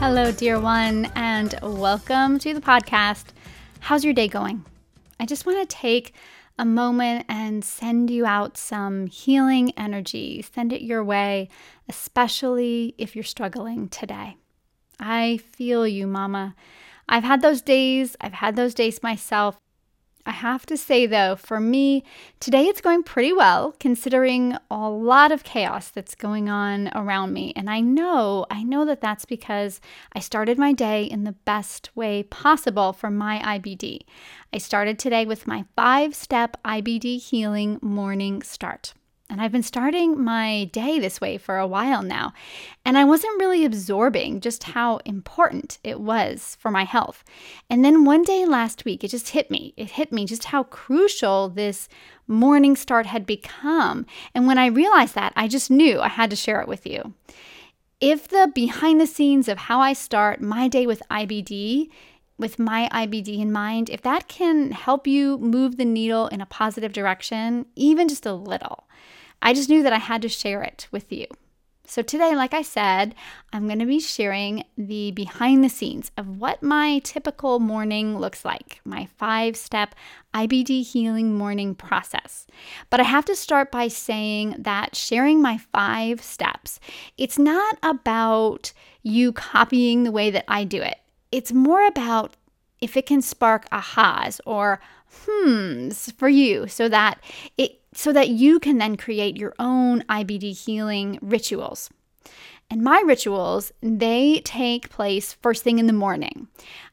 Hello, dear one, and welcome to the podcast. How's your day going? I just want to take a moment and send you out some healing energy. Send it your way, especially if you're struggling today. I feel you, Mama. I've had those days, I've had those days myself. I have to say, though, for me, today it's going pretty well considering a lot of chaos that's going on around me. And I know, I know that that's because I started my day in the best way possible for my IBD. I started today with my five step IBD healing morning start. And I've been starting my day this way for a while now. And I wasn't really absorbing just how important it was for my health. And then one day last week, it just hit me. It hit me just how crucial this morning start had become. And when I realized that, I just knew I had to share it with you. If the behind the scenes of how I start my day with IBD with my IBD in mind, if that can help you move the needle in a positive direction, even just a little, I just knew that I had to share it with you. So, today, like I said, I'm going to be sharing the behind the scenes of what my typical morning looks like, my five step IBD healing morning process. But I have to start by saying that sharing my five steps, it's not about you copying the way that I do it. It's more about if it can spark ahas or hmms for you so that it so that you can then create your own IBD healing rituals. And my rituals, they take place first thing in the morning.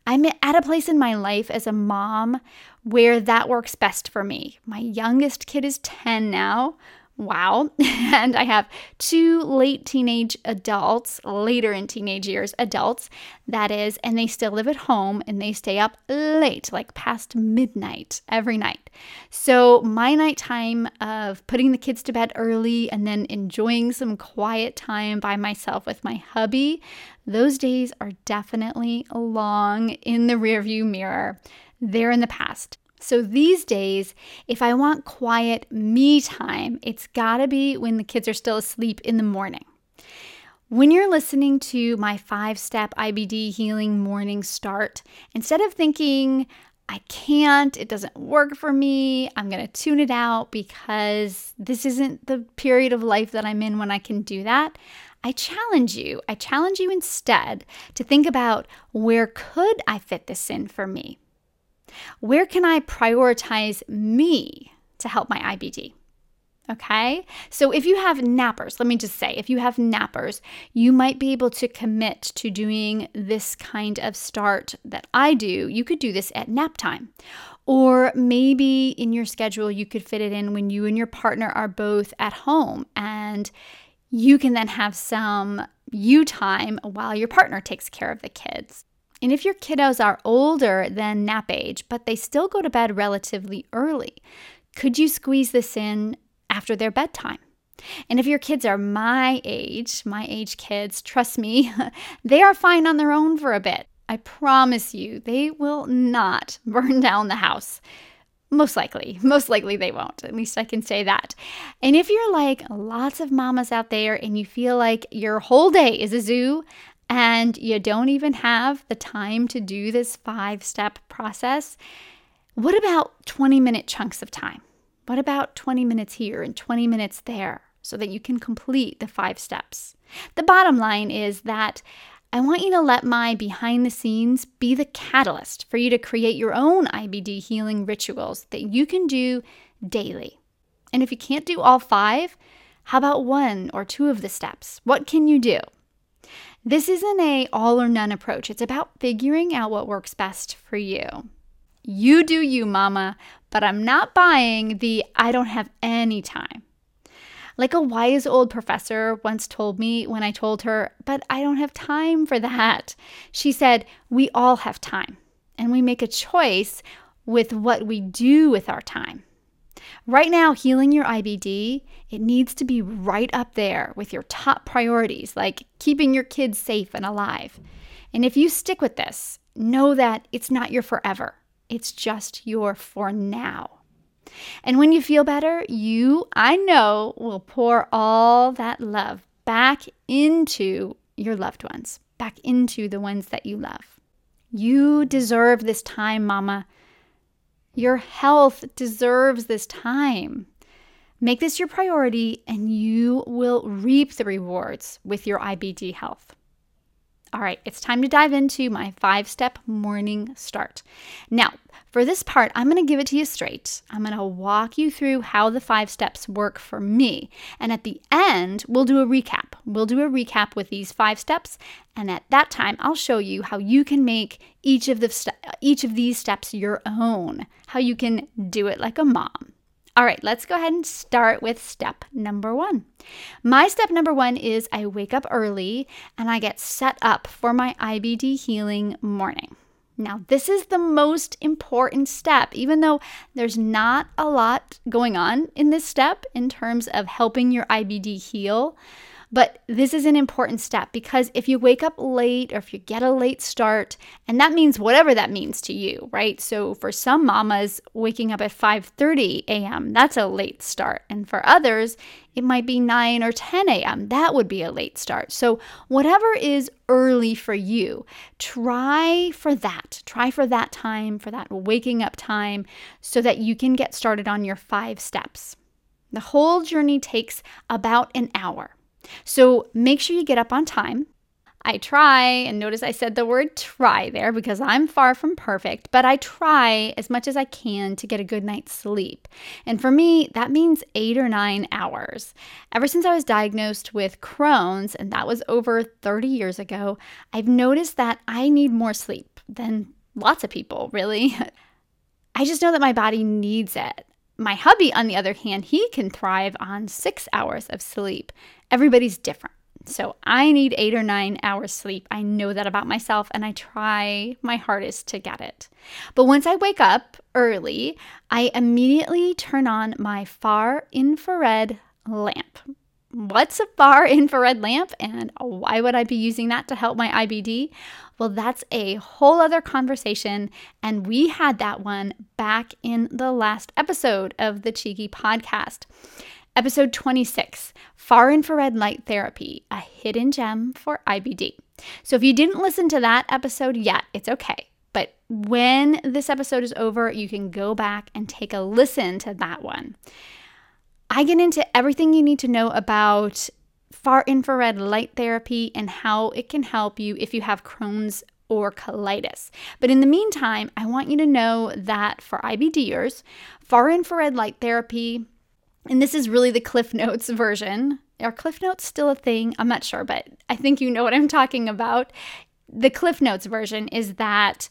I'm at a place in my life as a mom where that works best for me. My youngest kid is 10 now, Wow. and I have two late teenage adults, later in teenage years, adults, that is, and they still live at home and they stay up late, like past midnight every night. So, my nighttime of putting the kids to bed early and then enjoying some quiet time by myself with my hubby, those days are definitely long in the rearview mirror. They're in the past. So these days, if I want quiet me time, it's gotta be when the kids are still asleep in the morning. When you're listening to my five step IBD healing morning start, instead of thinking, I can't, it doesn't work for me, I'm gonna tune it out because this isn't the period of life that I'm in when I can do that. I challenge you, I challenge you instead to think about where could I fit this in for me? Where can I prioritize me to help my IBD? Okay. So if you have nappers, let me just say, if you have nappers, you might be able to commit to doing this kind of start that I do. You could do this at nap time. Or maybe in your schedule, you could fit it in when you and your partner are both at home and you can then have some you time while your partner takes care of the kids. And if your kiddos are older than nap age, but they still go to bed relatively early, could you squeeze this in after their bedtime? And if your kids are my age, my age kids, trust me, they are fine on their own for a bit. I promise you, they will not burn down the house. Most likely, most likely they won't. At least I can say that. And if you're like lots of mamas out there and you feel like your whole day is a zoo, and you don't even have the time to do this five step process, what about 20 minute chunks of time? What about 20 minutes here and 20 minutes there so that you can complete the five steps? The bottom line is that I want you to let my behind the scenes be the catalyst for you to create your own IBD healing rituals that you can do daily. And if you can't do all five, how about one or two of the steps? What can you do? This isn't a all or none approach. It's about figuring out what works best for you. You do you, mama, but I'm not buying the I don't have any time. Like a wise old professor once told me when I told her, but I don't have time for that. She said, We all have time, and we make a choice with what we do with our time. Right now, healing your IBD, it needs to be right up there with your top priorities, like keeping your kids safe and alive. And if you stick with this, know that it's not your forever, it's just your for now. And when you feel better, you, I know, will pour all that love back into your loved ones, back into the ones that you love. You deserve this time, mama. Your health deserves this time. Make this your priority, and you will reap the rewards with your IBD health. All right, it's time to dive into my five step morning start. Now, for this part, I'm going to give it to you straight. I'm going to walk you through how the five steps work for me. And at the end, we'll do a recap. We'll do a recap with these five steps. And at that time, I'll show you how you can make each of, the st- each of these steps your own, how you can do it like a mom. All right, let's go ahead and start with step number one. My step number one is I wake up early and I get set up for my IBD healing morning. Now, this is the most important step, even though there's not a lot going on in this step in terms of helping your IBD heal. But this is an important step because if you wake up late or if you get a late start, and that means whatever that means to you, right? So for some mamas, waking up at 5:30 a.m., that's a late start. And for others, it might be 9 or 10 a.m. That would be a late start. So whatever is early for you, try for that. Try for that time, for that waking up time so that you can get started on your 5 steps. The whole journey takes about an hour. So make sure you get up on time. I try, and notice I said the word try there because I'm far from perfect, but I try as much as I can to get a good night's sleep. And for me, that means eight or nine hours. Ever since I was diagnosed with Crohn's, and that was over 30 years ago, I've noticed that I need more sleep than lots of people, really. I just know that my body needs it. My hubby, on the other hand, he can thrive on six hours of sleep. Everybody's different. So I need eight or nine hours sleep. I know that about myself and I try my hardest to get it. But once I wake up early, I immediately turn on my far infrared lamp. What's a far infrared lamp and why would I be using that to help my IBD? Well, that's a whole other conversation. And we had that one back in the last episode of the Cheeky podcast. Episode 26 Far Infrared Light Therapy, a hidden gem for IBD. So if you didn't listen to that episode yet, it's okay. But when this episode is over, you can go back and take a listen to that one. I get into everything you need to know about far infrared light therapy and how it can help you if you have Crohn's or colitis. But in the meantime, I want you to know that for IBDers, far infrared light therapy and this is really the Cliff Notes version. Are Cliff Notes still a thing? I'm not sure, but I think you know what I'm talking about. The Cliff Notes version is that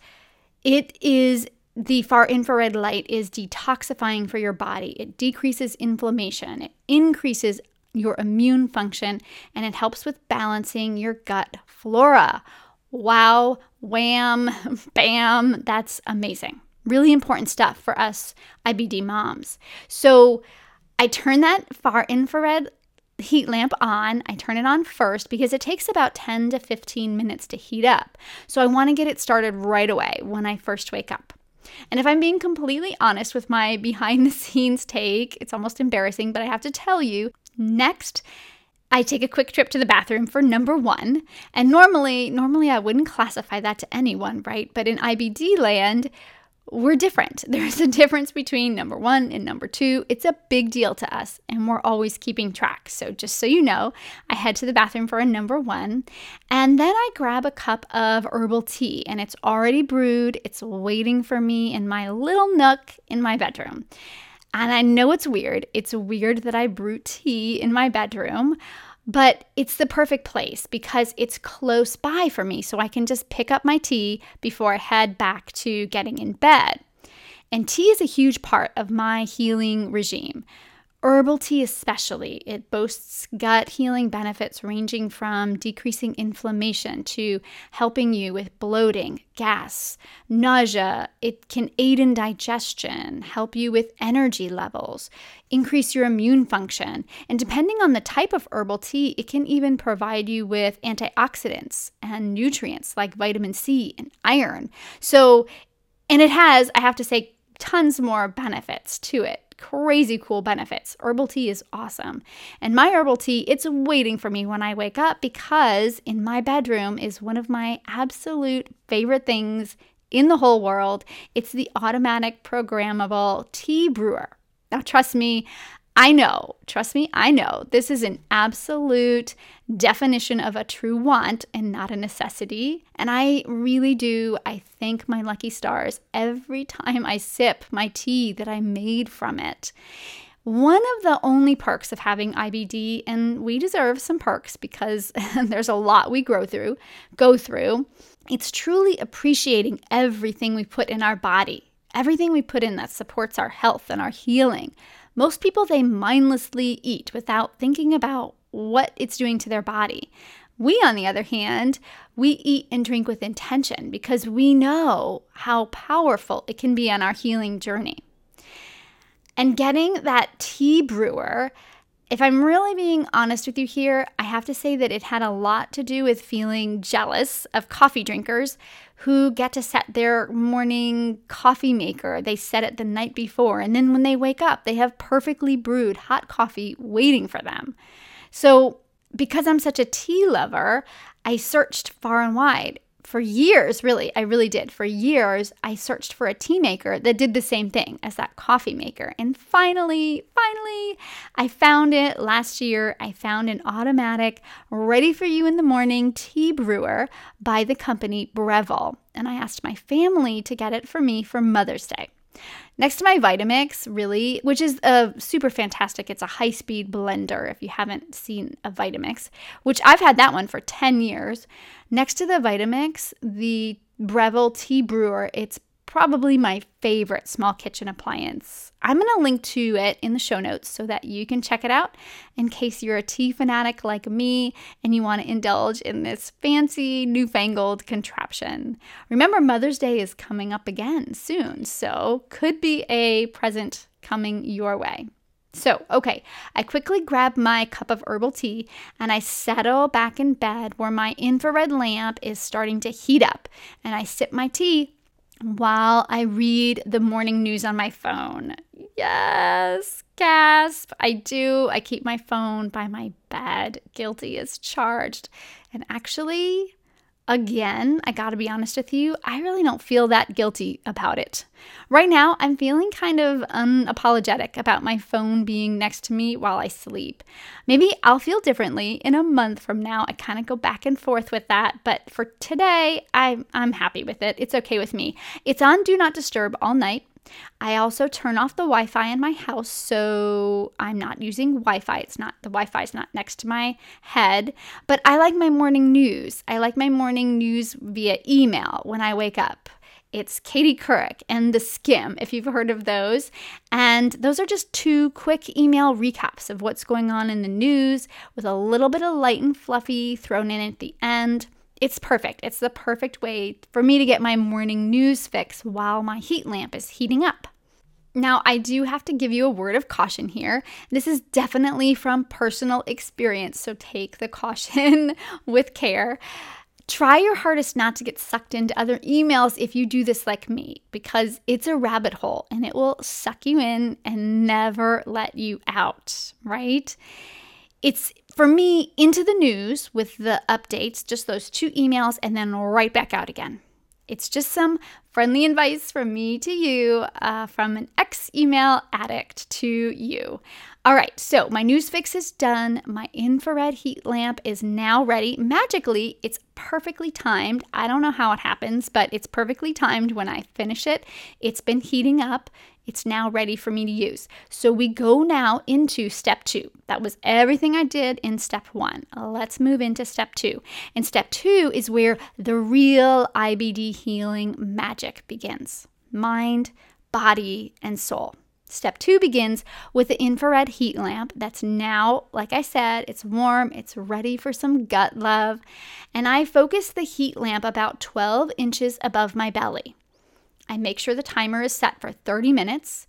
it is the far infrared light is detoxifying for your body. It decreases inflammation, it increases your immune function, and it helps with balancing your gut flora. Wow, wham, bam, that's amazing. Really important stuff for us IBD moms. So, I turn that far infrared heat lamp on. I turn it on first because it takes about 10 to 15 minutes to heat up. So I want to get it started right away when I first wake up. And if I'm being completely honest with my behind the scenes take, it's almost embarrassing, but I have to tell you next. I take a quick trip to the bathroom for number 1. And normally, normally I wouldn't classify that to anyone, right? But in IBD land, we're different. There's a difference between number one and number two. It's a big deal to us, and we're always keeping track. So, just so you know, I head to the bathroom for a number one, and then I grab a cup of herbal tea, and it's already brewed. It's waiting for me in my little nook in my bedroom. And I know it's weird. It's weird that I brew tea in my bedroom, but it's the perfect place because it's close by for me. So I can just pick up my tea before I head back to getting in bed. And tea is a huge part of my healing regime. Herbal tea, especially, it boasts gut healing benefits ranging from decreasing inflammation to helping you with bloating, gas, nausea. It can aid in digestion, help you with energy levels, increase your immune function. And depending on the type of herbal tea, it can even provide you with antioxidants and nutrients like vitamin C and iron. So, and it has, I have to say, tons more benefits to it crazy cool benefits. Herbal tea is awesome. And my herbal tea, it's waiting for me when I wake up because in my bedroom is one of my absolute favorite things in the whole world. It's the automatic programmable tea brewer. Now, trust me, I know, trust me, I know this is an absolute definition of a true want and not a necessity. And I really do, I thank my lucky stars every time I sip my tea that I made from it. One of the only perks of having IBD, and we deserve some perks because there's a lot we grow through, go through, it's truly appreciating everything we put in our body, everything we put in that supports our health and our healing. Most people, they mindlessly eat without thinking about what it's doing to their body. We, on the other hand, we eat and drink with intention because we know how powerful it can be on our healing journey. And getting that tea brewer if I'm really being honest with you here, I have to say that it had a lot to do with feeling jealous of coffee drinkers who get to set their morning coffee maker. They set it the night before, and then when they wake up, they have perfectly brewed hot coffee waiting for them. So, because I'm such a tea lover, I searched far and wide for years, really, I really did. For years, I searched for a tea maker that did the same thing as that coffee maker. And finally, finally, I found it last year. I found an automatic, ready for you in the morning tea brewer by the company Breville. And I asked my family to get it for me for Mother's Day. Next to my Vitamix, really, which is a super fantastic. It's a high speed blender if you haven't seen a Vitamix, which I've had that one for 10 years. Next to the Vitamix, the Breville Tea Brewer, it's probably my favorite small kitchen appliance. I'm going to link to it in the show notes so that you can check it out in case you're a tea fanatic like me and you want to indulge in this fancy newfangled contraption. Remember, Mother's Day is coming up again soon, so could be a present coming your way. So, okay, I quickly grab my cup of herbal tea and I settle back in bed where my infrared lamp is starting to heat up. And I sip my tea while I read the morning news on my phone. Yes, gasp. I do. I keep my phone by my bed. Guilty as charged. And actually, again, I gotta be honest with you, I really don't feel that guilty about it. Right now, I'm feeling kind of unapologetic about my phone being next to me while I sleep. Maybe I'll feel differently in a month from now. I kind of go back and forth with that, but for today, I'm, I'm happy with it. It's okay with me. It's on Do Not Disturb all night. I also turn off the Wi Fi in my house so I'm not using Wi Fi. It's not, the Wi Fi is not next to my head. But I like my morning news. I like my morning news via email when I wake up. It's Katie Couric and The Skimm, if you've heard of those. And those are just two quick email recaps of what's going on in the news with a little bit of light and fluffy thrown in at the end. It's perfect. It's the perfect way for me to get my morning news fix while my heat lamp is heating up. Now, I do have to give you a word of caution here. This is definitely from personal experience, so take the caution with care. Try your hardest not to get sucked into other emails if you do this like me, because it's a rabbit hole and it will suck you in and never let you out, right? It's for me into the news with the updates, just those two emails, and then right back out again. It's just some friendly advice from me to you, uh, from an ex email addict to you. All right, so my news fix is done. My infrared heat lamp is now ready. Magically, it's perfectly timed. I don't know how it happens, but it's perfectly timed when I finish it. It's been heating up It's now ready for me to use. So we go now into step two. That was everything I did in step one. Let's move into step two. And step two is where the real IBD healing magic begins mind, body, and soul. Step two begins with the infrared heat lamp that's now, like I said, it's warm, it's ready for some gut love. And I focus the heat lamp about 12 inches above my belly. I make sure the timer is set for 30 minutes.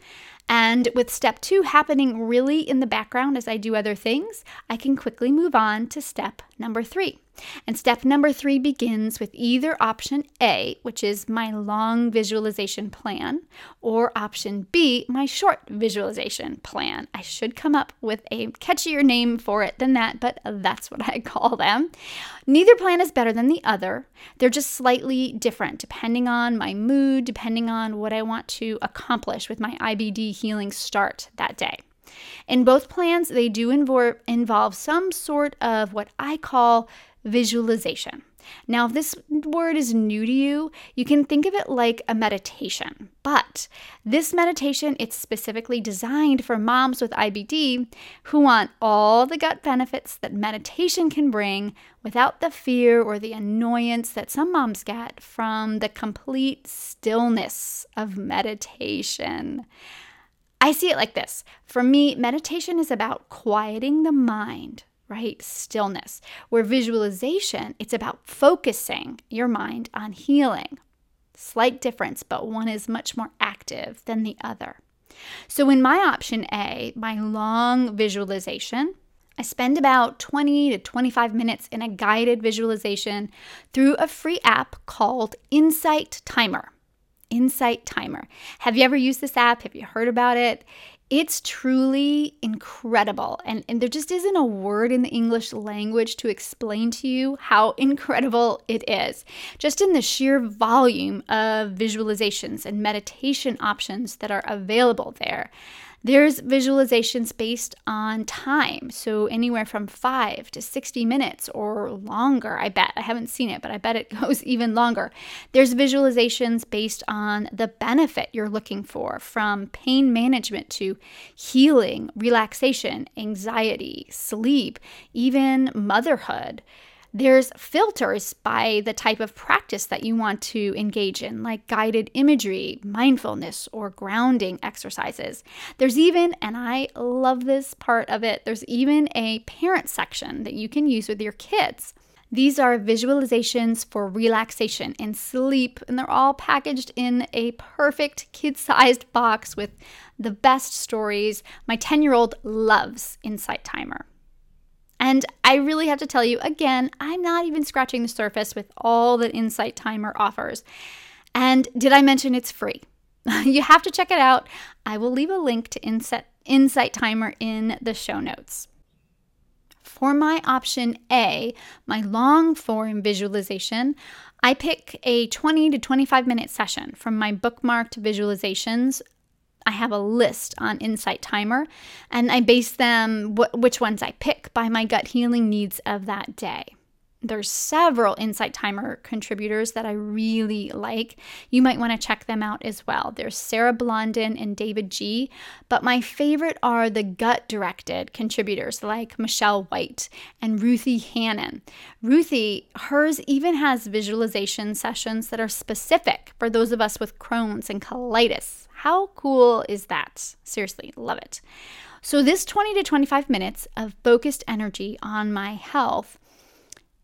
And with step two happening really in the background as I do other things, I can quickly move on to step number three. And step number three begins with either option A, which is my long visualization plan, or option B, my short visualization plan. I should come up with a catchier name for it than that, but that's what I call them. Neither plan is better than the other. They're just slightly different depending on my mood, depending on what I want to accomplish with my IBD healing start that day. In both plans, they do involve, involve some sort of what I call visualization. Now, if this word is new to you, you can think of it like a meditation. But this meditation, it's specifically designed for moms with IBD who want all the gut benefits that meditation can bring without the fear or the annoyance that some moms get from the complete stillness of meditation. I see it like this. For me, meditation is about quieting the mind right? Stillness. Where visualization, it's about focusing your mind on healing. Slight difference, but one is much more active than the other. So, in my option A, my long visualization, I spend about 20 to 25 minutes in a guided visualization through a free app called Insight Timer. Insight Timer. Have you ever used this app? Have you heard about it? It's truly incredible. And, and there just isn't a word in the English language to explain to you how incredible it is. Just in the sheer volume of visualizations and meditation options that are available there. There's visualizations based on time, so anywhere from five to 60 minutes or longer, I bet. I haven't seen it, but I bet it goes even longer. There's visualizations based on the benefit you're looking for, from pain management to healing, relaxation, anxiety, sleep, even motherhood. There's filters by the type of practice that you want to engage in, like guided imagery, mindfulness, or grounding exercises. There's even, and I love this part of it, there's even a parent section that you can use with your kids. These are visualizations for relaxation and sleep, and they're all packaged in a perfect kid sized box with the best stories. My 10 year old loves Insight Timer. And I really have to tell you again, I'm not even scratching the surface with all that Insight Timer offers. And did I mention it's free? you have to check it out. I will leave a link to Insight, Insight Timer in the show notes. For my option A, my long form visualization, I pick a 20 to 25 minute session from my bookmarked visualizations I have a list on Insight Timer, and I base them, wh- which ones I pick, by my gut healing needs of that day. There's several Insight Timer contributors that I really like. You might want to check them out as well. There's Sarah Blondin and davidji, but my favorite are the gut directed contributors like Michelle White and Ruthie Hannon. Ruthie, hers even has visualization sessions that are specific for those of us with Crohn's and colitis. How cool is that? Seriously, love it. So, this 20 to 25 minutes of focused energy on my health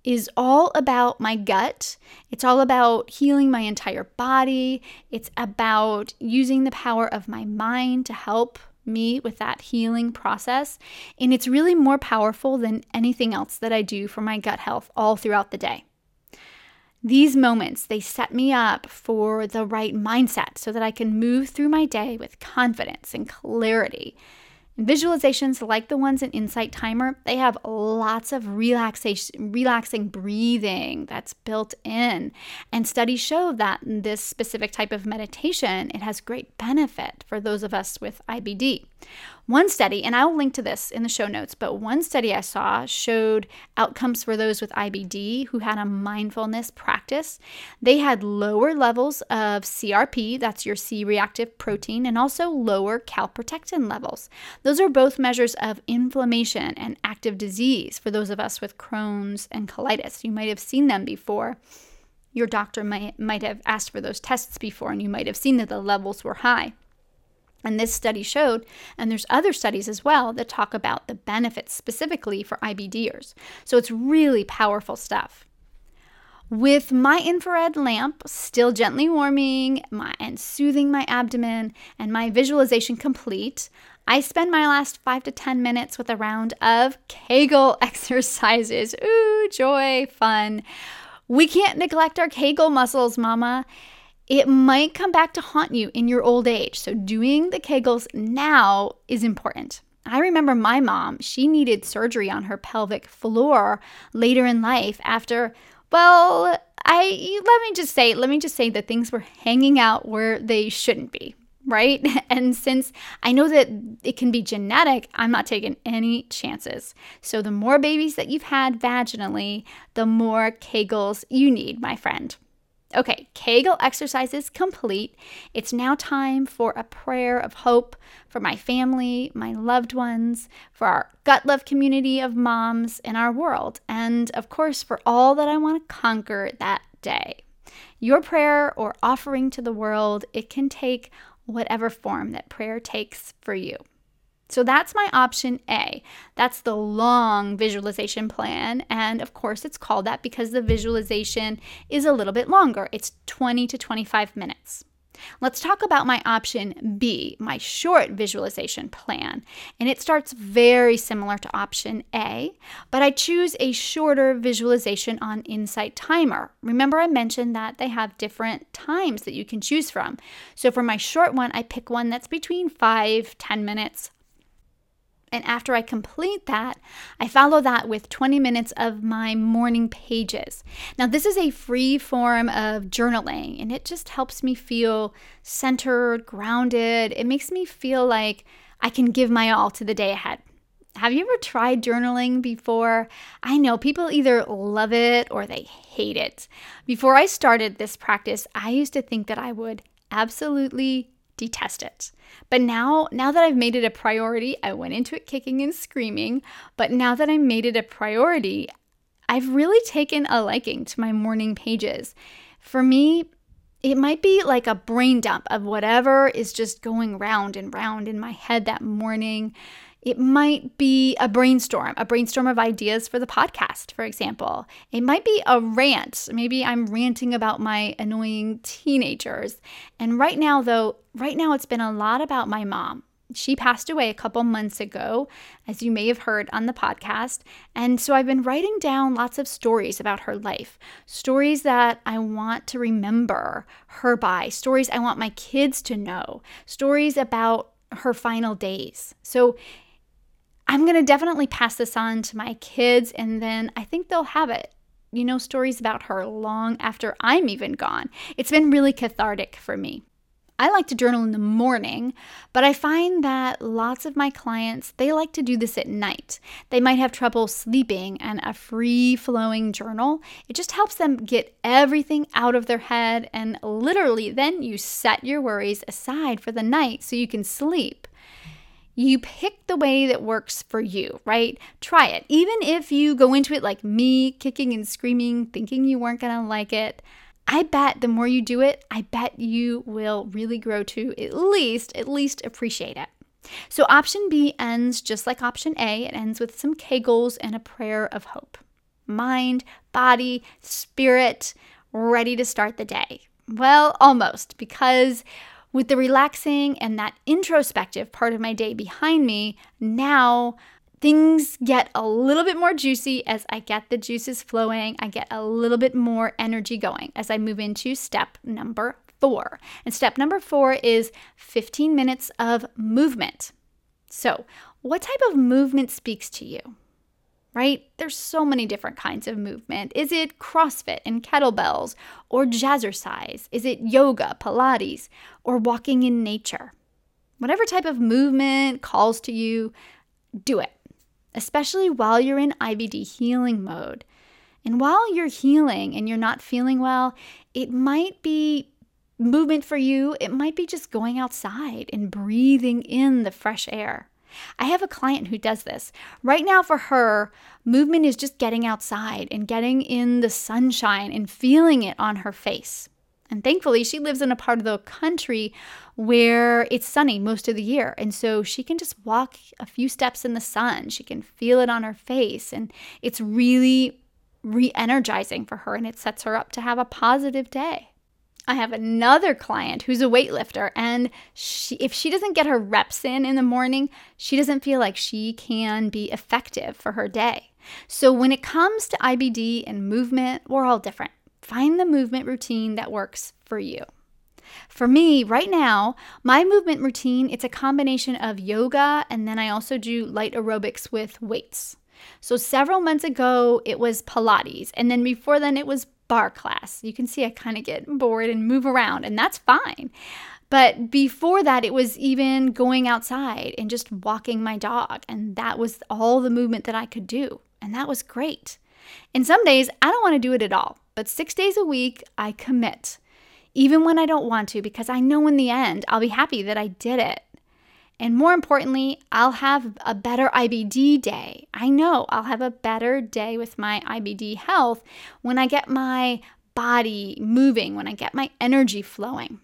is all about my gut. It's all about healing my entire body. It's about using the power of my mind to help me with that healing process. And it's really more powerful than anything else that I do for my gut health all throughout the day. These moments, they set me up for the right mindset so that I can move through my day with confidence and clarity. Visualizations like the ones in Insight Timer, they have lots of relaxation, relaxing breathing that's built in. And studies show that this specific type of meditation, it has great benefit for those of us with IBD. One study, and I'll link to this in the show notes, but one study I saw showed outcomes for those with IBD who had a mindfulness practice. They had lower levels of CRP, that's your C reactive protein, and also lower calprotectin levels. Those are both measures of inflammation and active disease for those of us with Crohn's and colitis. You might have seen them before. Your doctor might, might have asked for those tests before, and you might have seen that the levels were high. And this study showed, and there's other studies as well that talk about the benefits specifically for IBDers. So it's really powerful stuff. With my infrared lamp still gently warming my, and soothing my abdomen and my visualization complete, I spend my last five to 10 minutes with a round of Kegel exercises. Ooh, joy, fun. We can't neglect our Kegel muscles, mama it might come back to haunt you in your old age. So, doing the Kegels now is important. I remember my mom, she needed surgery on her pelvic floor later in life after, well, I let me just say, let me just say that things were hanging out where they shouldn't be, right? And since I know that it can be genetic, I'm not taking any chances. So the more babies that you've had vaginally, the more Kegels you need, my friend. Okay, Kegel exercises complete. It's now time for a prayer of hope for my family, my loved ones, for our gut love community of moms in our world, and of course, for all that I want to conquer that day. Your prayer or offering to the world, it can take whatever form that prayer takes for you. So that's my option A. That's the long visualization plan. And of course, it's called that because the visualization is a little bit longer. It's 20 to 25 minutes. Let's talk about my option B, my short visualization plan. And it starts very similar to option A, but I choose a shorter visualization on Insight Timer. Remember, I mentioned that they have different times that you can choose from. So for my short one, I pick one that's between 5, 10 minutes, and after I complete that, I follow that with 20 minutes of my morning pages. Now, this is a free form of journaling, and it just helps me feel centered, grounded. It makes me feel like I can give my all to the day ahead. Have you ever tried journaling before? I know people either love it or they hate it. Before I started this practice, I used to think that I would absolutely detest it. But now, now that I've made it a priority, I went into it kicking and screaming, but now that I made it a priority, I've really taken a liking to my morning pages. For me, it might be like a brain dump of whatever is just going round and round in my head that morning. It might be a brainstorm, a brainstorm of ideas for the podcast, for example. It might be a rant. Maybe I'm ranting about my annoying teenagers. And right now, though, right now it's been a lot about my mom. She passed away a couple months ago, as you may have heard on the podcast. And so I've been writing down lots of stories about her life, stories that I want to remember her by, stories I want my kids to know, stories about her final days. So I'm going to definitely pass this on to my kids, and then I think they'll have it. You know, stories about her long after I'm even gone. It's been really cathartic for me. I like to journal in the morning, but I find that lots of my clients, they like to do this at night. They might have trouble sleeping and a free-flowing journal, it just helps them get everything out of their head and literally then you set your worries aside for the night so you can sleep. You pick the way that works for you, right? Try it. Even if you go into it like me, kicking and screaming, thinking you weren't to like it, I bet the more you do it, I bet you will really grow to at least at least appreciate it. So option B ends just like option A. It ends with some kegels and a prayer of hope. Mind, body, spirit, ready to start the day. Well, almost because with the relaxing and that introspective part of my day behind me, now things get a little bit more juicy as I get the juices flowing. I get a little bit more energy going as I move into step number four. And step number four is 15 minutes of movement. So, what type of movement speaks to you? Right? There's so many different kinds of movement. Is it CrossFit and kettlebells or jazzercise? Is it yoga, Pilates, or walking in nature? Whatever type of movement calls to you, do it, especially while you're in IBD healing mode. And while you're healing and you're not feeling well, it might be movement for you. It might be just going outside and breathing in the fresh air. I have a client who does this. Right now, for her, movement is just getting outside and getting in the sunshine and feeling it on her face. And thankfully, she lives in a part of the country where it's sunny most of the year. And so she can just walk a few steps in the sun. She can feel it on her face. And it's really re energizing for her and it sets her up to have a positive day. I have another client who's a weightlifter, and she, if she doesn't get her reps in in the morning, she doesn't feel like she can be effective for her day. So, when it comes to IBD and movement, we're all different. Find the movement routine that works for you. For me, right now, my movement routine, it's a combination of yoga and then I also do light aerobics with weights. So several months ago, it was Pilates. And then before then, it was barre class. You can see I kind of get bored and move around, and that's fine. But before that, it was even going outside and just walking my dog. And that was all the movement that I could do. And that was great. And some days, I don't want to do it at all. But six days a week, I commit, even when I don't want to, because I know in the end, I'll be happy that I did it. And more importantly, I'll have a better IBD day. I know I'll have a better day with my IBD health when I get my body moving, when I get my energy flowing.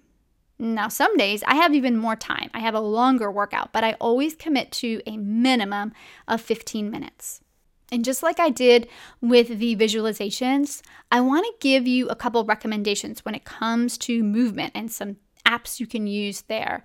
Now, some days I have even more time. I have a longer workout, but I always commit to a minimum of 15 minutes. And just like I did with the visualizations, I want to give you a couple recommendations when it comes to movement and some apps you can use there.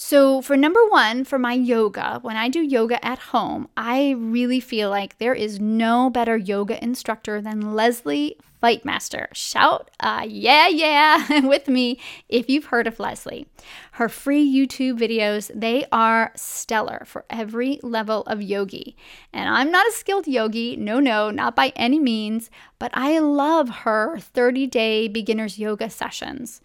So, for number one, for my yoga, when I do yoga at home, I really feel like there is no better yoga instructor than Lesley Fightmaster. Shout, uh, yeah, yeah, with me if you've heard of Lesley. Her free YouTube videos, they are stellar for every level of yogi. And I'm not a skilled yogi, no, no, not by any means, but I love her 30 day beginner's yoga sessions.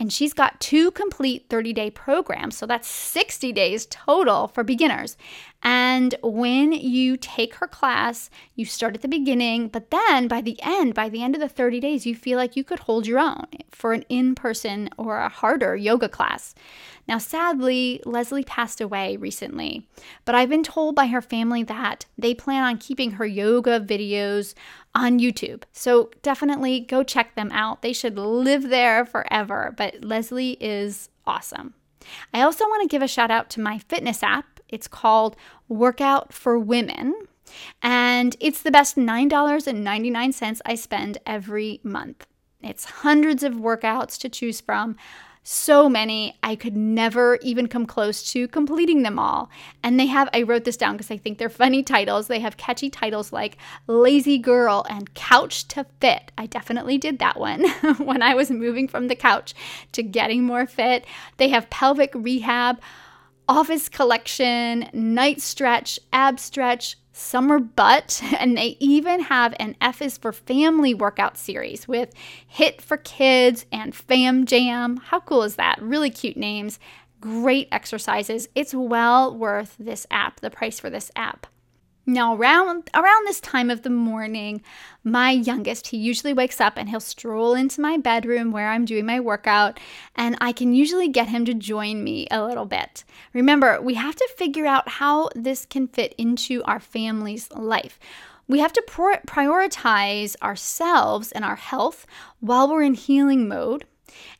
And she's got two complete 30 day programs. So that's 60 days total for beginners. And when you take her class, you start at the beginning, but then by the end, by the end of the 30 days, you feel like you could hold your own for an in person or a harder yoga class. Now, sadly, Lesley passed away recently, but I've been told by her family that they plan on keeping her yoga videos on YouTube. So definitely go check them out. They should live there forever, but Lesley is awesome. I also want to give a shout out to my fitness app. It's called Workout for Women. And it's the best $9.99 I spend every month. It's hundreds of workouts to choose from, so many, I could never even come close to completing them all. And they have, I wrote this down because I think they're funny titles. They have catchy titles like Lazy Girl and Couch to Fit. I definitely did that one when I was moving from the couch to getting more fit. They have Pelvic Rehab, Office Collection, Night Stretch, Ab Stretch, summer butt, and they even have an F is for Family workout series with HIIT for Kids and Fam Jam. How cool is that? Really cute names, great exercises. It's well worth this app, the price for this app. Now, around around this time of the morning, my youngest, he usually wakes up and he'll stroll into my bedroom where I'm doing my workout, and I can usually get him to join me a little bit. Remember, we have to figure out how this can fit into our family's life. We have to prioritize ourselves and our health while we're in healing mode.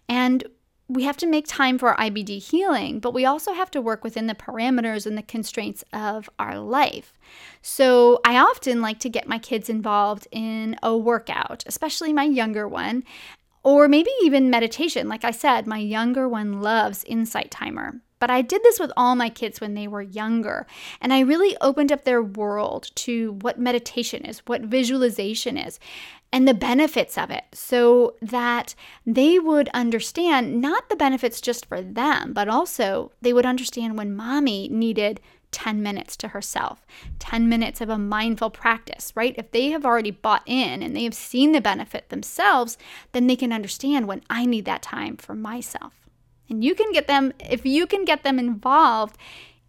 And we have to make time for our IBD healing, but we also have to work within the parameters and the constraints of our life. So, I often like to get my kids involved in a workout, especially my younger one, or maybe even meditation. Like I said, my younger one loves Insight Timer. But I did this with all my kids when they were younger. And I really opened up their world to what meditation is, what visualization is, and the benefits of it so that they would understand not the benefits just for them, but also they would understand when mommy needed 10 minutes to herself, 10 minutes of a mindful practice, right? If they have already bought in and they have seen the benefit themselves, then they can understand when I need that time for myself. And you can get them, if you can get them involved,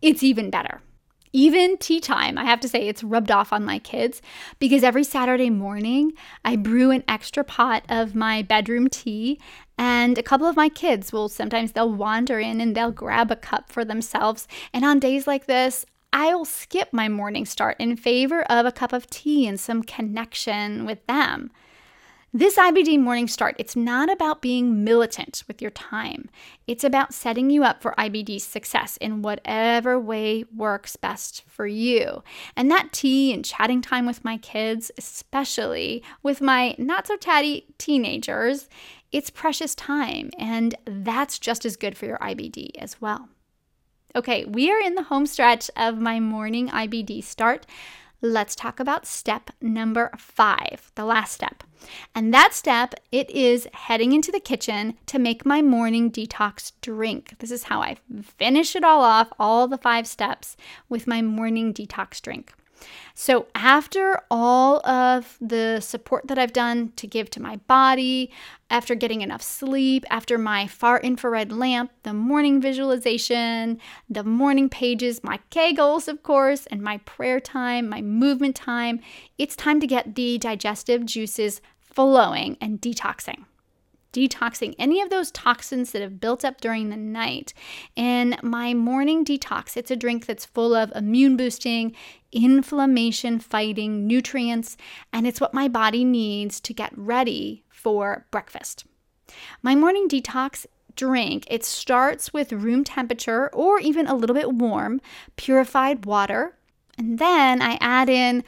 it's even better. Even tea time, I have to say, it's rubbed off on my kids because every Saturday morning I brew an extra pot of my bedroom tea, and a couple of my kids will sometimes they'll wander in and they'll grab a cup for themselves. And on days like this, I'll skip my morning start in favor of a cup of tea and some connection with them. This IBD morning start, it's not about being militant with your time. It's about setting you up for IBD success in whatever way works best for you. And that tea and chatting time with my kids, especially with my not so chatty teenagers, it's precious time. And that's just as good for your IBD as well. Okay, we are in the home stretch of my morning IBD start let's talk about step number five, the last step. And that step, it is heading into the kitchen to make my morning detox drink. This is how I finish it all off, all the five steps with my morning detox drink. So, after all of the support that I've done to give to my body, after getting enough sleep, after my far infrared lamp, the morning visualization, the morning pages, my Kegels, of course, and my prayer time, my movement time, it's time to get the digestive juices flowing and detoxing detoxing any of those toxins that have built up during the night. And my morning detox, it's a drink that's full of immune boosting, inflammation fighting nutrients, and it's what my body needs to get ready for breakfast. My morning detox drink, it starts with room temperature or even a little bit warm, purified water. And then I add in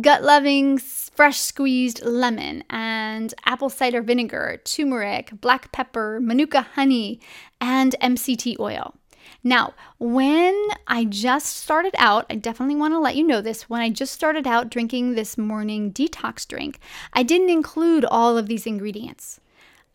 gut loving, fresh squeezed lemon and apple cider vinegar, turmeric, black pepper, manuka honey, and MCT oil. Now, when I just started out, I definitely want to let you know this. When I just started out drinking this morning detox drink, I didn't include all of these ingredients.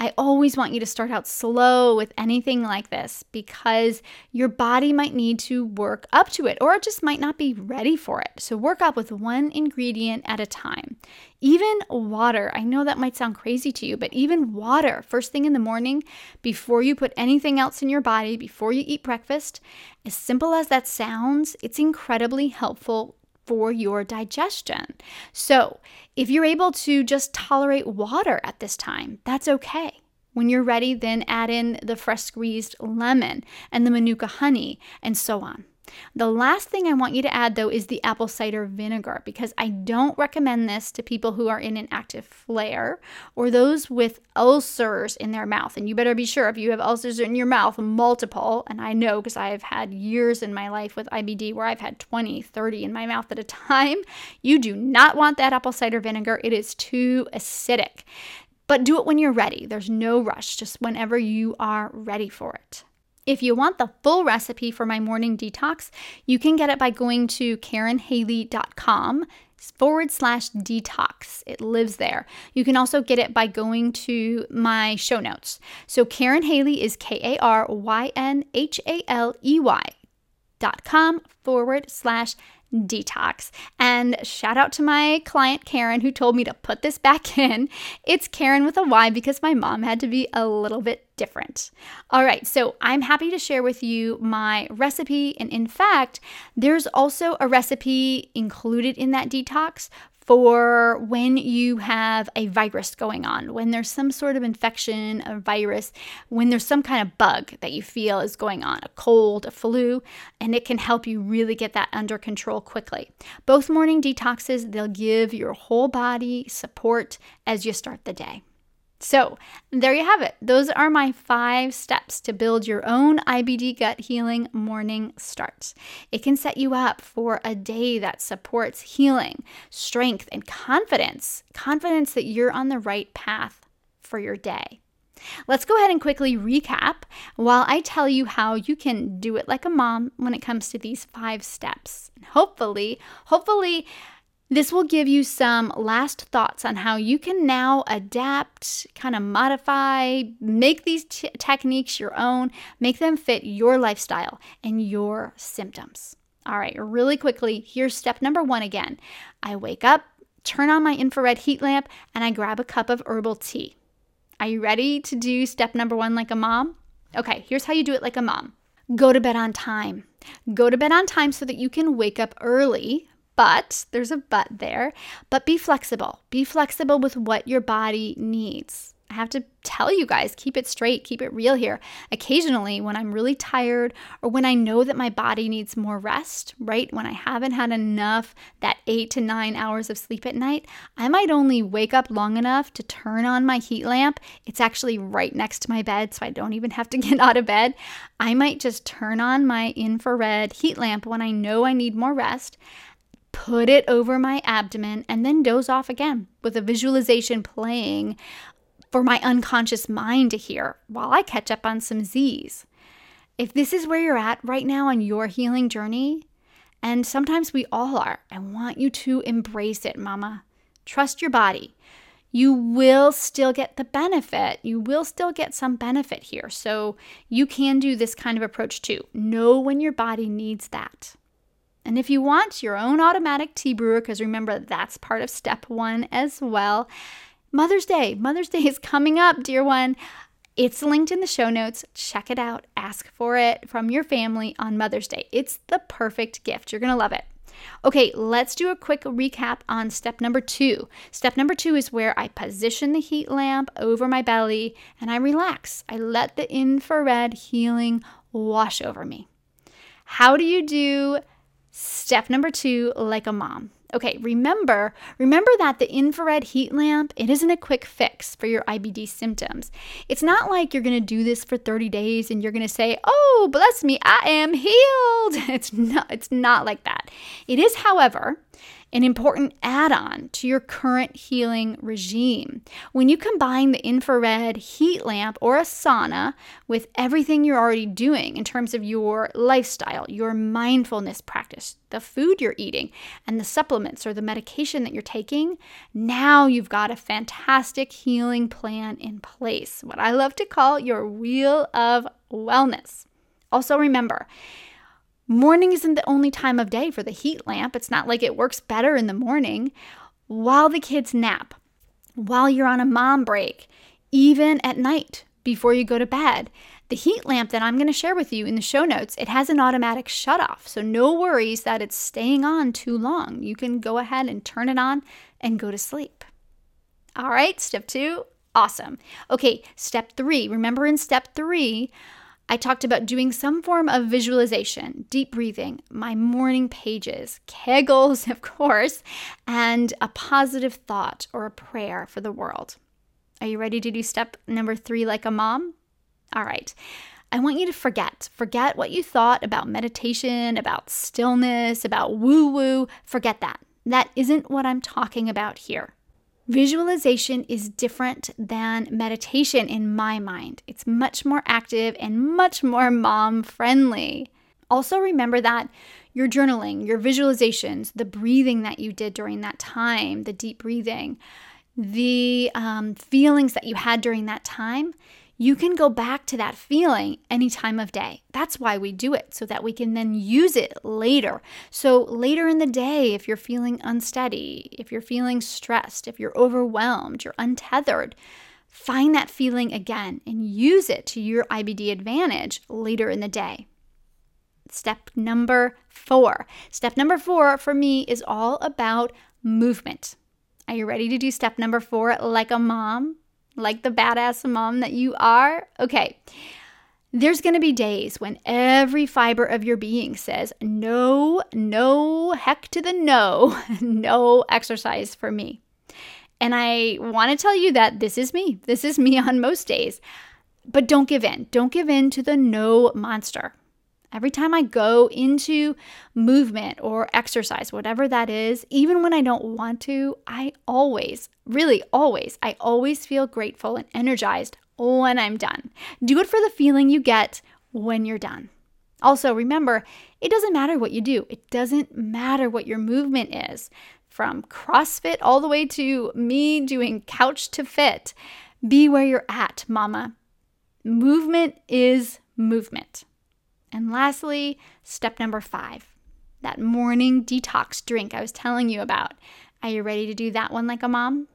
I always want you to start out slow with anything like this because your body might need to work up to it or it just might not be ready for it. So, work up with one ingredient at a time. Even water, I know that might sound crazy to you, but even water, first thing in the morning, before you put anything else in your body, before you eat breakfast, as simple as that sounds, it's incredibly helpful for your digestion. So, if you're able to just tolerate water at this time, that's okay. When you're ready, then add in the fresh squeezed lemon and the manuka honey and so on. The last thing I want you to add though is the apple cider vinegar because I don't recommend this to people who are in an active flare or those with ulcers in their mouth. And you better be sure if you have ulcers in your mouth, multiple, and I know because I've had years in my life with IBD where I've had 20, 30 in my mouth at a time, you do not want that apple cider vinegar. It is too acidic. But do it when you're ready. There's no rush, just whenever you are ready for it. If you want the full recipe for my morning detox, you can get it by going to karynhaley.com forward slash detox. It lives there. You can also get it by going to my show notes. So Karyn Haley is K A R Y N H A L E Y dot com forward slash detox. And shout out to my client Karen who told me to put this back in. It's Karyn with a Y because my mom had to be a little bit different. All right, so I'm happy to share with you my recipe. And in fact, there's also a recipe included in that detox for when you have a virus going on, when there's some sort of infection, a virus, when there's some kind of bug that you feel is going on, a cold, a flu, and it can help you really get that under control quickly. Both morning detoxes, they'll give your whole body support as you start the day. So, there you have it. Those are my five steps to build your own IBD gut healing morning start. It can set you up for a day that supports healing, strength, and confidence confidence that you're on the right path for your day. Let's go ahead and quickly recap while I tell you how you can do it like a mom when it comes to these five steps. Hopefully, hopefully, this will give you some last thoughts on how you can now adapt, kind of modify, make these t- techniques your own, make them fit your lifestyle and your symptoms. All right, really quickly, here's step number one again. I wake up, turn on my infrared heat lamp, and I grab a cup of herbal tea. Are you ready to do step number one like a mom? Okay, here's how you do it like a mom go to bed on time. Go to bed on time so that you can wake up early. But there's a but there. But be flexible. Be flexible with what your body needs. I have to tell you guys, keep it straight, keep it real here. Occasionally, when I'm really tired or when I know that my body needs more rest, right? When I haven't had enough, that eight to nine hours of sleep at night, I might only wake up long enough to turn on my heat lamp. It's actually right next to my bed, so I don't even have to get out of bed. I might just turn on my infrared heat lamp when I know I need more rest put it over my abdomen, and then doze off again with a visualization playing for my unconscious mind to hear while I catch up on some Z's. If this is where you're at right now on your healing journey, and sometimes we all are, I want you to embrace it, mama. Trust your body. You will still get the benefit. You will still get some benefit here. So you can do this kind of approach too. Know when your body needs that. And if you want your own automatic tea brewer, because remember that's part of step one as well, Mother's Day. Mother's Day is coming up, dear one. It's linked in the show notes. Check it out. Ask for it from your family on Mother's Day. It's the perfect gift. You're going to love it. Okay, let's do a quick recap on step number two. Step number two is where I position the heat lamp over my belly and I relax. I let the infrared healing wash over me. How do you do step number two like a mom? Okay, remember, remember that the infrared heat lamp, it isn't a quick fix for your IBD symptoms. It's not like you're going to do this for 30 days and you're going to say, "Oh, bless me, I am healed." It's not it's not like that. It is, however, an important add on to your current healing regime. When you combine the infrared heat lamp or a sauna with everything you're already doing in terms of your lifestyle, your mindfulness practice, the food you're eating, and the supplements or the medication that you're taking, now you've got a fantastic healing plan in place. What I love to call your wheel of wellness. Also, remember, Morning isn't the only time of day for the heat lamp. It's not like it works better in the morning. While the kids nap, while you're on a mom break, even at night before you go to bed. The heat lamp that I'm going to share with you in the show notes, it has an automatic shut off. So no worries that it's staying on too long. You can go ahead and turn it on and go to sleep. All right, step 2, awesome. Okay, step 3. Remember in step 3, I talked about doing some form of visualization, deep breathing, my morning pages, kegels, of course, and a positive thought or a prayer for the world. Are you ready to do step number three like a mom? All right. I want you to forget. Forget what you thought about meditation, about stillness, about woo woo. Forget that. That isn't what I'm talking about here. Visualization is different than meditation in my mind. It's much more active and much more mom friendly. Also, remember that your journaling, your visualizations, the breathing that you did during that time, the deep breathing, the um, feelings that you had during that time, you can go back to that feeling any time of day. That's why we do it, so that we can then use it later. So, later in the day, if you're feeling unsteady, if you're feeling stressed, if you're overwhelmed, you're untethered, find that feeling again and use it to your IBD advantage later in the day. Step number four. Step number four for me is all about movement. Are you ready to do step number four like a mom? Like the badass mom that you are? Okay. There's going to be days when every fiber of your being says, no, no, heck to the no, no exercise for me. And I want to tell you that this is me. This is me on most days. But don't give in. Don't give in to the no monster. Every time I go into movement or exercise, whatever that is, even when I don't want to, I always, really always, I always feel grateful and energized when I'm done. Do it for the feeling you get when you're done. Also, remember, it doesn't matter what you do, it doesn't matter what your movement is. From CrossFit all the way to me doing couch to fit, be where you're at, mama. Movement is movement. And lastly, step number five that morning detox drink I was telling you about. Are you ready to do that one like a mom?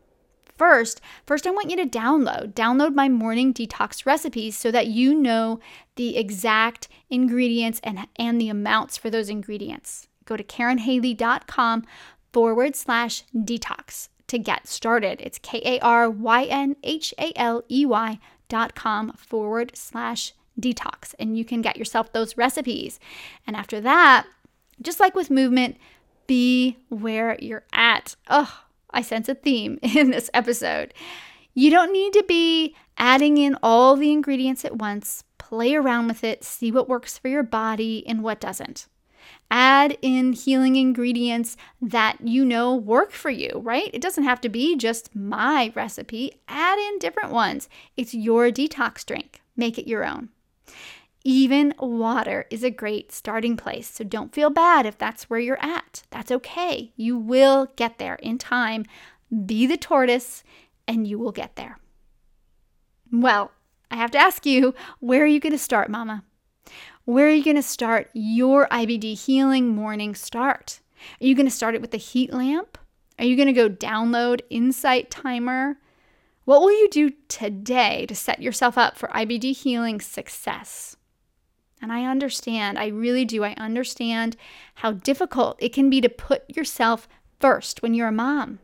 first, first I want you to download. Download my morning detox recipes so that you know the exact ingredients and, and the amounts for those ingredients. Go to karynhaley.com forward slash detox to get started. It's K A R Y N H A L E Y dot com forward slash detox. And you can get yourself those recipes. And after that, just like with movement, be where you're at. Oh, I sense a theme in this episode. You don't need to be adding in all the ingredients at once. Play around with it, see what works for your body and what doesn't. Add in healing ingredients that you know work for you, right? It doesn't have to be just my recipe. Add in different ones. It's your detox drink. Make it your own. Even water is a great starting place. So don't feel bad if that's where you're at. That's okay. You will get there in time. Be the tortoise and you will get there. Well, I have to ask you, where are you going to start, Mama? Where are you going to start your IBD healing morning start? Are you going to start it with a heat lamp? Are you going to go download Insight Timer? What will you do today to set yourself up for IBD healing success? And I understand, I really do. I understand how difficult it can be to put yourself first when you're a mom.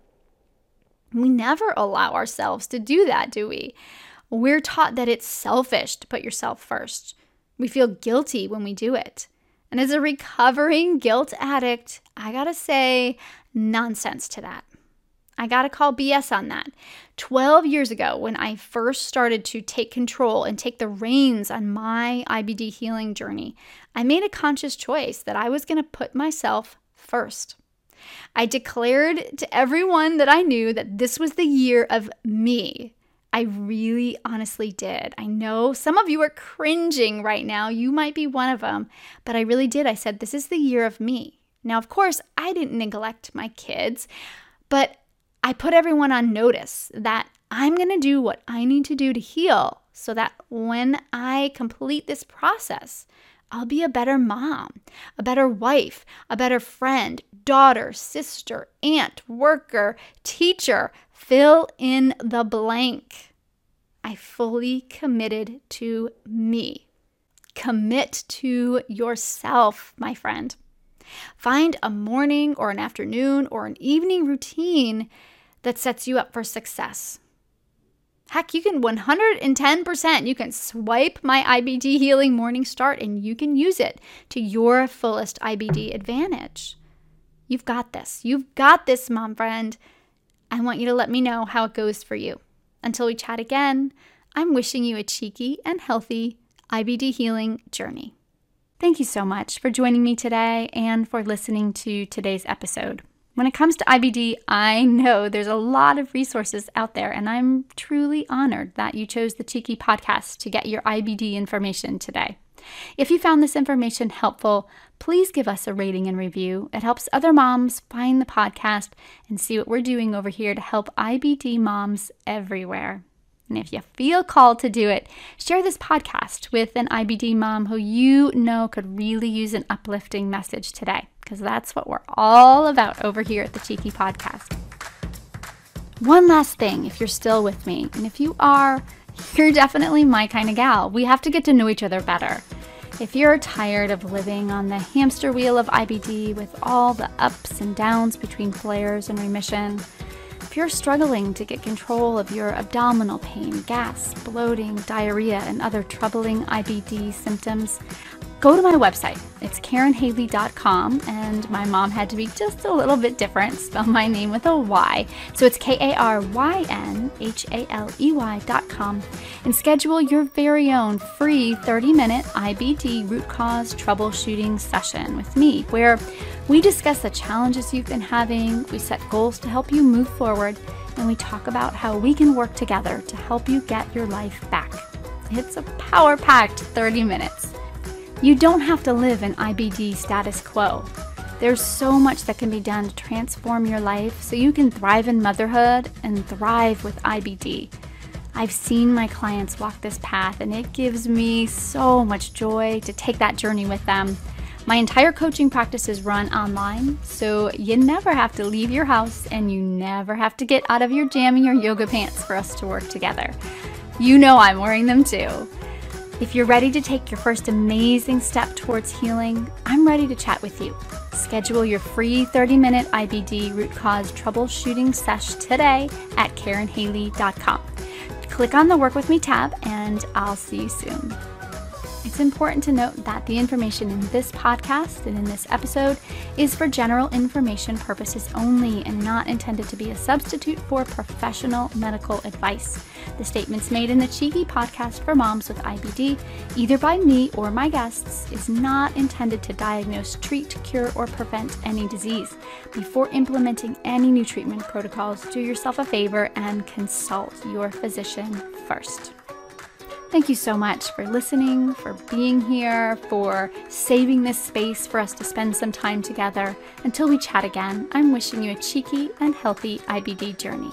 We never allow ourselves to do that, do we? We're taught that it's selfish to put yourself first. We feel guilty when we do it. And as a recovering guilt addict, I gotta say, nonsense to that. I got to call BS on that. 12 years ago, when I first started to take control and take the reins on my IBD healing journey, I made a conscious choice that I was going to put myself first. I declared to everyone that I knew that this was the year of me. I really honestly did. I know some of you are cringing right now. You might be one of them, but I really did. I said, This is the year of me. Now, of course, I didn't neglect my kids, but I put everyone on notice that I'm going to do what I need to do to heal so that when I complete this process, I'll be a better mom, a better wife, a better friend, daughter, sister, aunt, worker, teacher. Fill in the blank. I fully committed to me. Commit to yourself, my friend. Find a morning or an afternoon or an evening routine that sets you up for success. Heck, you can 110%, you can swipe my IBD Healing Morning Start and you can use it to your fullest IBD advantage. You've got this. You've got this, mom friend. I want you to let me know how it goes for you. Until we chat again, I'm wishing you a cheeky and healthy IBD healing journey. Thank you so much for joining me today and for listening to today's episode. When it comes to IBD, I know there's a lot of resources out there, and I'm truly honored that you chose the Cheeky podcast to get your IBD information today. If you found this information helpful, please give us a rating and review. It helps other moms find the podcast and see what we're doing over here to help IBD moms everywhere. And if you feel called to do it, share this podcast with an IBD mom who you know could really use an uplifting message today because that's what we're all about over here at the Cheeky Podcast. One last thing, if you're still with me, and if you are, you're definitely my kind of gal. We have to get to know each other better. If you're tired of living on the hamster wheel of IBD with all the ups and downs between flares and remission, if you're struggling to get control of your abdominal pain, gas, bloating, diarrhea, and other troubling IBD symptoms, go to my website. It's karynhaley.com, and my mom had to be just a little bit different, spell my name with a Y. So it's K A R Y N H A L E Y.com, and schedule your very own free 30 minute IBD root cause troubleshooting session with me, where we discuss the challenges you've been having, we set goals to help you move forward, and we talk about how we can work together to help you get your life back. It's a power packed 30 minutes. You don't have to live in IBD status quo. There's so much that can be done to transform your life so you can thrive in motherhood and thrive with IBD. I've seen my clients walk this path, and it gives me so much joy to take that journey with them. My entire coaching practice is run online, so you never have to leave your house and you never have to get out of your jammy or yoga pants for us to work together. You know I'm wearing them too. If you're ready to take your first amazing step towards healing, I'm ready to chat with you. Schedule your free 30 minute IBD root cause troubleshooting sesh today at KarynHaley.com. Click on the Work With Me tab, and I'll see you soon. It's important to note that the information in this podcast and in this episode is for general information purposes only and not intended to be a substitute for professional medical advice. The statements made in the Cheeky podcast for moms with IBD, either by me or my guests, is not intended to diagnose, treat, cure, or prevent any disease. Before implementing any new treatment protocols, do yourself a favor and consult your physician first. Thank you so much for listening, for being here, for saving this space for us to spend some time together. Until we chat again, I'm wishing you a cheeky and healthy IBD journey.